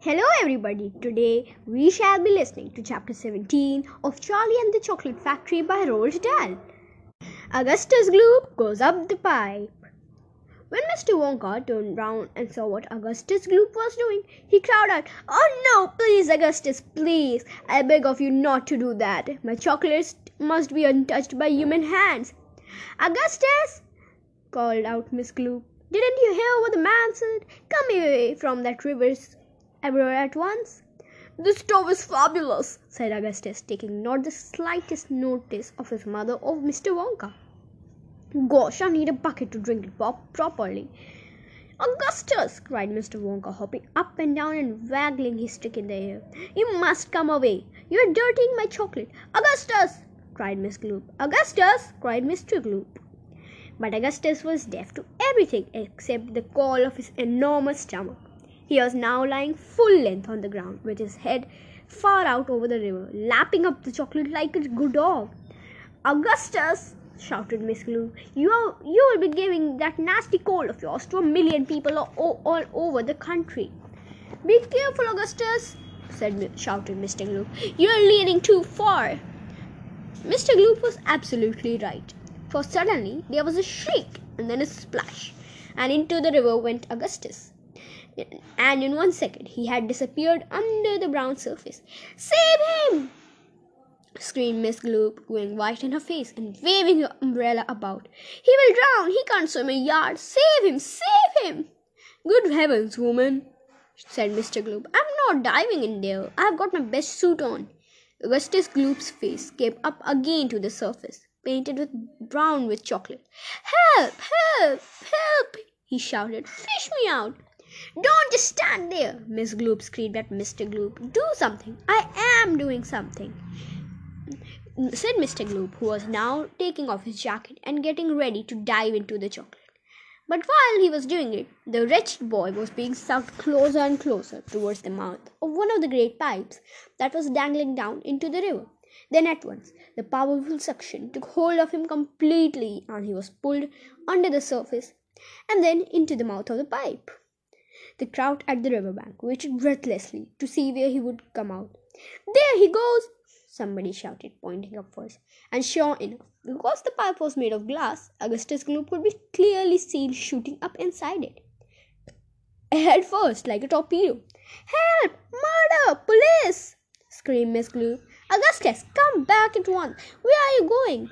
Hello, everybody. Today we shall be listening to chapter 17 of Charlie and the Chocolate Factory by Roald Dahl. Augustus Gloop goes up the pipe. When Mr. Wonka turned round and saw what Augustus Gloop was doing, he cried out, Oh no, please, Augustus, please. I beg of you not to do that. My chocolates must be untouched by human hands. Augustus, called out Miss Gloop, didn't you hear what the man said? Come away from that river ever at once. This stove is fabulous, said Augustus, taking not the slightest notice of his mother or Mr. Wonka. Gosh, I need a bucket to drink it properly. Augustus, cried Mr. Wonka, hopping up and down and waggling his stick in the air. You must come away. You are dirtying my chocolate. Augustus, cried Miss Gloop. Augustus, cried Mr. Gloop. But Augustus was deaf to everything except the call of his enormous stomach. He was now lying full length on the ground, with his head far out over the river, lapping up the chocolate like a good dog. Augustus, shouted Miss Gloop, you, are, you will be giving that nasty cold of yours to a million people all, all over the country. Be careful, Augustus, said shouted Mr. Gloop. You are leaning too far. Mr. Gloop was absolutely right, for suddenly there was a shriek and then a splash, and into the river went Augustus and in one second he had disappeared under the brown surface. Save him! screamed Miss Gloop, going white in her face and waving her umbrella about. He will drown! He can't swim a yard! Save him! Save him! Good heavens, woman, said Mr. Gloop. I'm not diving in there. I've got my best suit on. Augustus Gloop's face came up again to the surface, painted with brown with chocolate. Help! Help! Help! he shouted. Fish me out! Don't just stand there, Miss Gloop screamed at Mr. Gloop. Do something. I am doing something, said Mr. Gloop, who was now taking off his jacket and getting ready to dive into the chocolate. But while he was doing it, the wretched boy was being sucked closer and closer towards the mouth of one of the great pipes that was dangling down into the river. Then at once the powerful suction took hold of him completely and he was pulled under the surface and then into the mouth of the pipe. The crowd at the river bank waited breathlessly to see where he would come out. There he goes! somebody shouted, pointing upwards. And sure enough, because the pipe was made of glass, Augustus Gloop could be clearly seen shooting up inside it. Head first, like a torpedo. Help! Murder! Police! screamed Miss Gloop. Augustus, come back at once. Where are you going?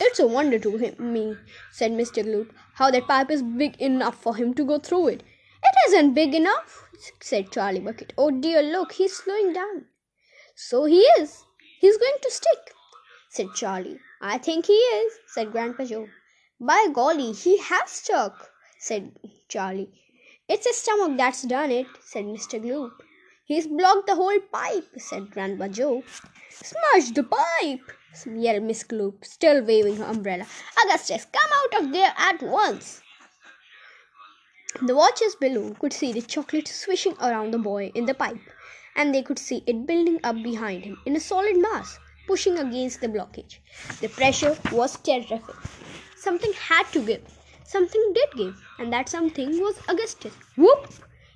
It's a wonder to him, me, said Mr. Gloop, how that pipe is big enough for him to go through it. Isn't big enough, said Charlie Bucket. Oh dear, look, he's slowing down. So he is. He's going to stick, said Charlie. I think he is, said Grandpa Joe. By golly, he has stuck, said Charlie. It's his stomach that's done it, said Mr. Gloop. He's blocked the whole pipe, said Grandpa Joe. Smash the pipe, yelled Miss Gloop, still waving her umbrella. Augustus, come out of there at once. The watchers below could see the chocolate swishing around the boy in the pipe, and they could see it building up behind him in a solid mass, pushing against the blockage. The pressure was terrific. Something had to give. Something did give, and that something was Augustus. Whoop!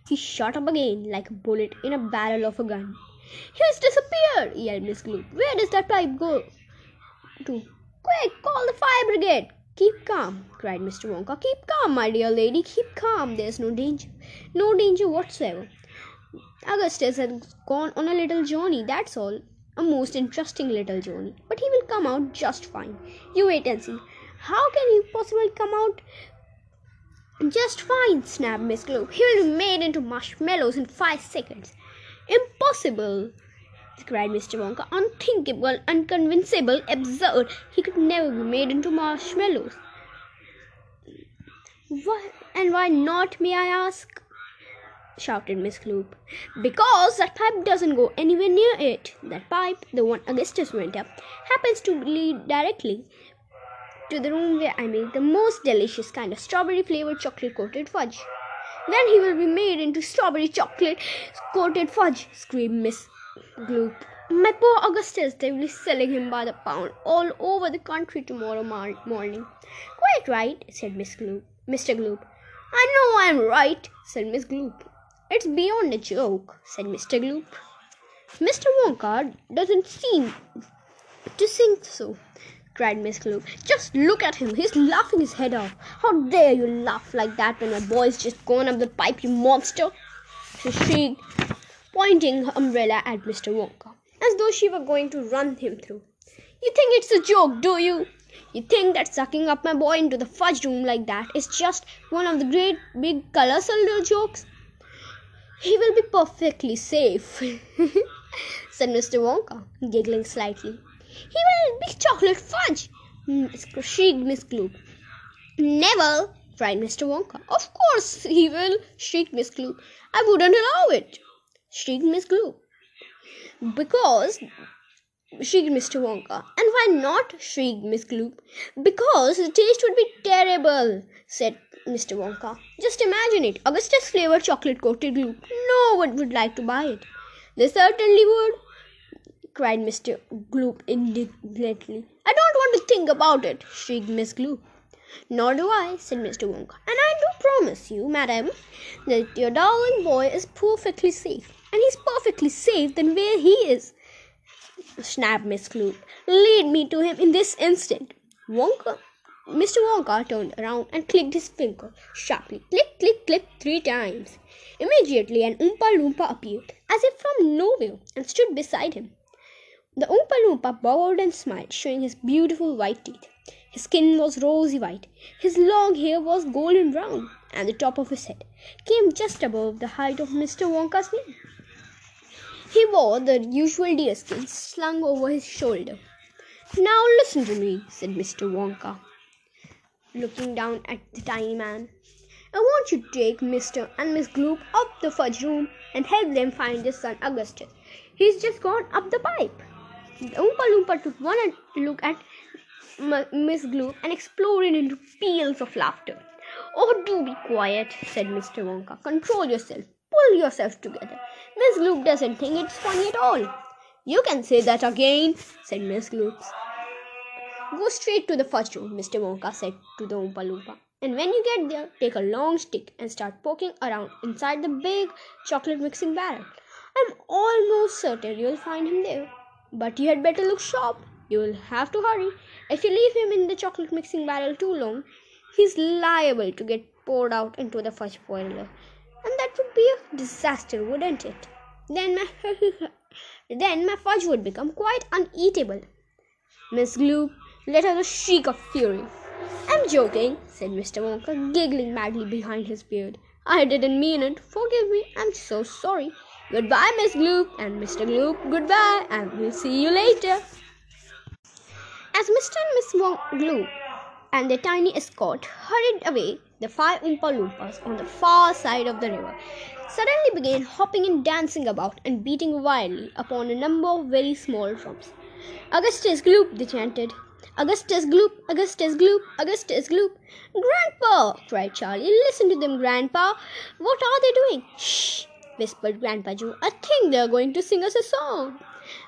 He shot up again like a bullet in a barrel of a gun. He's disappeared! yelled Miss Gloop. Where does that pipe go to? Quick, call the fire brigade! Keep calm, cried Mr. Wonka. Keep calm, my dear lady. Keep calm. There's no danger. No danger whatsoever. Augustus has gone on a little journey, that's all. A most interesting little journey. But he will come out just fine. You wait and see. How can he possibly come out just fine? snapped Miss Gloop. He will be made into marshmallows in five seconds. Impossible cried Mr. Wonka. Unthinkable, unconvincible, absurd. He could never be made into marshmallows. And why not, may I ask? shouted Miss Gloop. Because that pipe doesn't go anywhere near it. That pipe, the one Augustus went up, happens to lead directly to the room where I make the most delicious kind of strawberry flavored chocolate coated fudge. Then he will be made into strawberry chocolate coated fudge, screamed Miss Gloop. My poor Augustus, they will be selling him by the pound all over the country tomorrow mar- morning. Quite right, said Miss Gloop. Mr. Gloop. I know I'm right, said Miss Gloop. It's beyond a joke, said Mr. Gloop. Mr. Wonka doesn't seem to think so, cried Miss Gloop. Just look at him. He's laughing his head off. How dare you laugh like that when my boy's just gone up the pipe, you monster? She shrieked, pointing her umbrella at Mr. Wonka, as though she were going to run him through. You think it's a joke, do you? You think that sucking up my boy into the fudge room like that is just one of the great big colossal jokes? He will be perfectly safe, said Mr. Wonka, giggling slightly. He will be chocolate fudge, shrieked Miss Gloop. Never, cried Mr. Wonka. Of course he will, shrieked Miss Gloop. I wouldn't allow it, shrieked Miss Gloop. Because shrieked Mr. Wonka. And why not? shrieked Miss Gloop. Because the taste would be terrible, said Mr. Wonka. Just imagine it Augustus flavored chocolate coated Gloop. No one would like to buy it. They certainly would, cried Mr. Gloop indignantly. I don't want to think about it, shrieked Miss Gloop. Nor do I, said Mr. Wonka. And I do promise you, madam, that your darling boy is perfectly safe. And he's perfectly safe than where he is snapped Miss Gloop. Lead me to him in this instant. Wonka. Mr. Wonka turned around and clicked his finger sharply. Click, click, click three times. Immediately, an Oompa Loompa appeared, as if from nowhere, and stood beside him. The Oompa Loompa bowed and smiled, showing his beautiful white teeth. His skin was rosy white, his long hair was golden brown, and the top of his head came just above the height of Mr. Wonka's knee. He wore the usual deerskin slung over his shoulder. Now listen to me, said Mr. Wonka, looking down at the tiny man. I want you to take Mr. and Miss Gloop up the fudge room and help them find their son Augustus. He's just gone up the pipe. The Oompa Loompa took one look at Miss Gloop and exploded into peals of laughter. Oh, do be quiet, said Mr. Wonka. Control yourself. Pull yourself together. Miss Gloop doesn't think it's funny at all. You can say that again, said Miss Gloop. Go straight to the first room, Mr. Wonka said to the Oompa Loompa. And when you get there, take a long stick and start poking around inside the big chocolate mixing barrel. I'm almost certain you'll find him there. But you had better look sharp. You'll have to hurry. If you leave him in the chocolate mixing barrel too long, he's liable to get poured out into the fudge boiler and that would be a disaster, wouldn't it? Then my then my fudge would become quite uneatable. Miss Gloop let out a shriek of fury. I'm joking, said Mr. Wonka, giggling madly behind his beard. I didn't mean it. Forgive me. I'm so sorry. Goodbye, Miss Gloop and Mr. Gloop. Goodbye, and we'll see you later. As Mr. and Miss Gloop and their tiny escort hurried away, the five Oompa Loompas on the far side of the river suddenly began hopping and dancing about and beating wildly upon a number of very small drums. Augustus Gloop, they chanted. Augustus Gloop, Augustus Gloop, Augustus Gloop. Grandpa, cried Charlie, listen to them, Grandpa. What are they doing? Shh, whispered Grandpa Joe. I think they are going to sing us a song.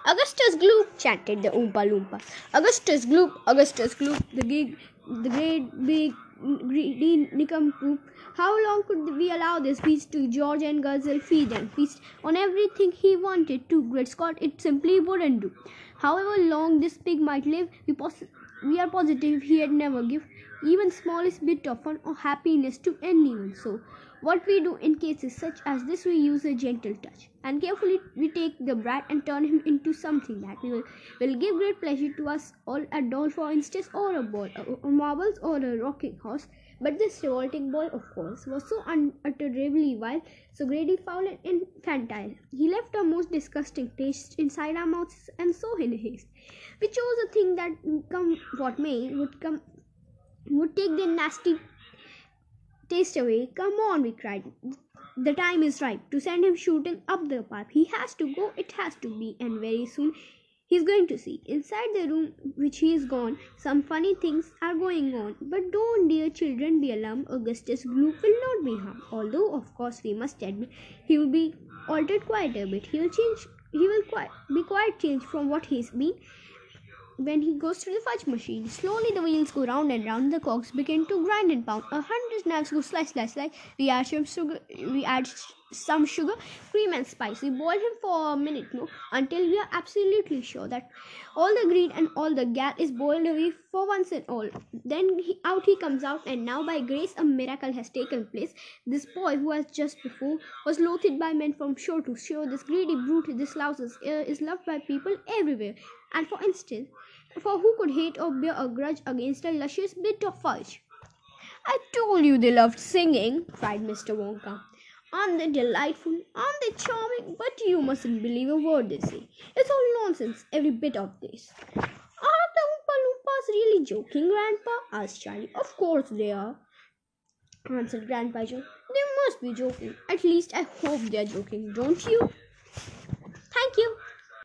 Augustus Gloop, chanted the Oompa Loompa. Augustus Gloop, Augustus Gloop, the, gig, the great big greedy nincompoop. How long could we allow this beast to George and Guzzle feed and feast on everything he wanted to? Great Scott, it simply wouldn't do. However long this pig might live, we, pos- we are positive he'd never give even smallest bit of fun or happiness to anyone. So, what we do in cases such as this, we use a gentle touch and carefully we take the brat and turn him into something that will, will give great pleasure to us all a doll, for instance, or a ball, or marbles, or a rocking horse. But this revolting boy, of course, was so unutterably vile, so greedy, foul, and infantile. He left a most disgusting taste inside our mouths, and so in haste. We chose a thing that, come what may, would come would take the nasty taste away. Come on, we cried. The time is ripe to send him shooting up the path. He has to go, it has to be, and very soon he's going to see. Inside the room which he is gone, some funny things are going on. But don't, dear children, be alarmed. Augustus Gloop will not be harmed. Although, of course, we must admit he will be altered quite a bit. He will change. He will quite be quite changed from what he's been when he goes through the fudge machine. Slowly the wheels go round and round, the cogs begin to grind and pound. A hundred knives go slice, slice, slice. We add, some sugar, we add some sugar, cream, and spice. We Boil him for a minute more until we are absolutely sure that all the greed and all the gall is boiled away for once and all. Then he, out he comes out, and now by grace a miracle has taken place. This boy, who has just before was loathed by men from shore to shore, this greedy brute, this louse is, uh, is loved by people everywhere. And for instance, for who could hate or bear a grudge against a luscious bit of fudge? I told you they loved singing, cried Mr. Wonka. Aren't they delightful? Aren't they charming? But you mustn't believe a word they say. It's all nonsense, every bit of this. Are the Oompa Loompas really joking, Grandpa? asked Charlie. Of course they are, answered Grandpa Joe. They must be joking. At least I hope they're joking, don't you?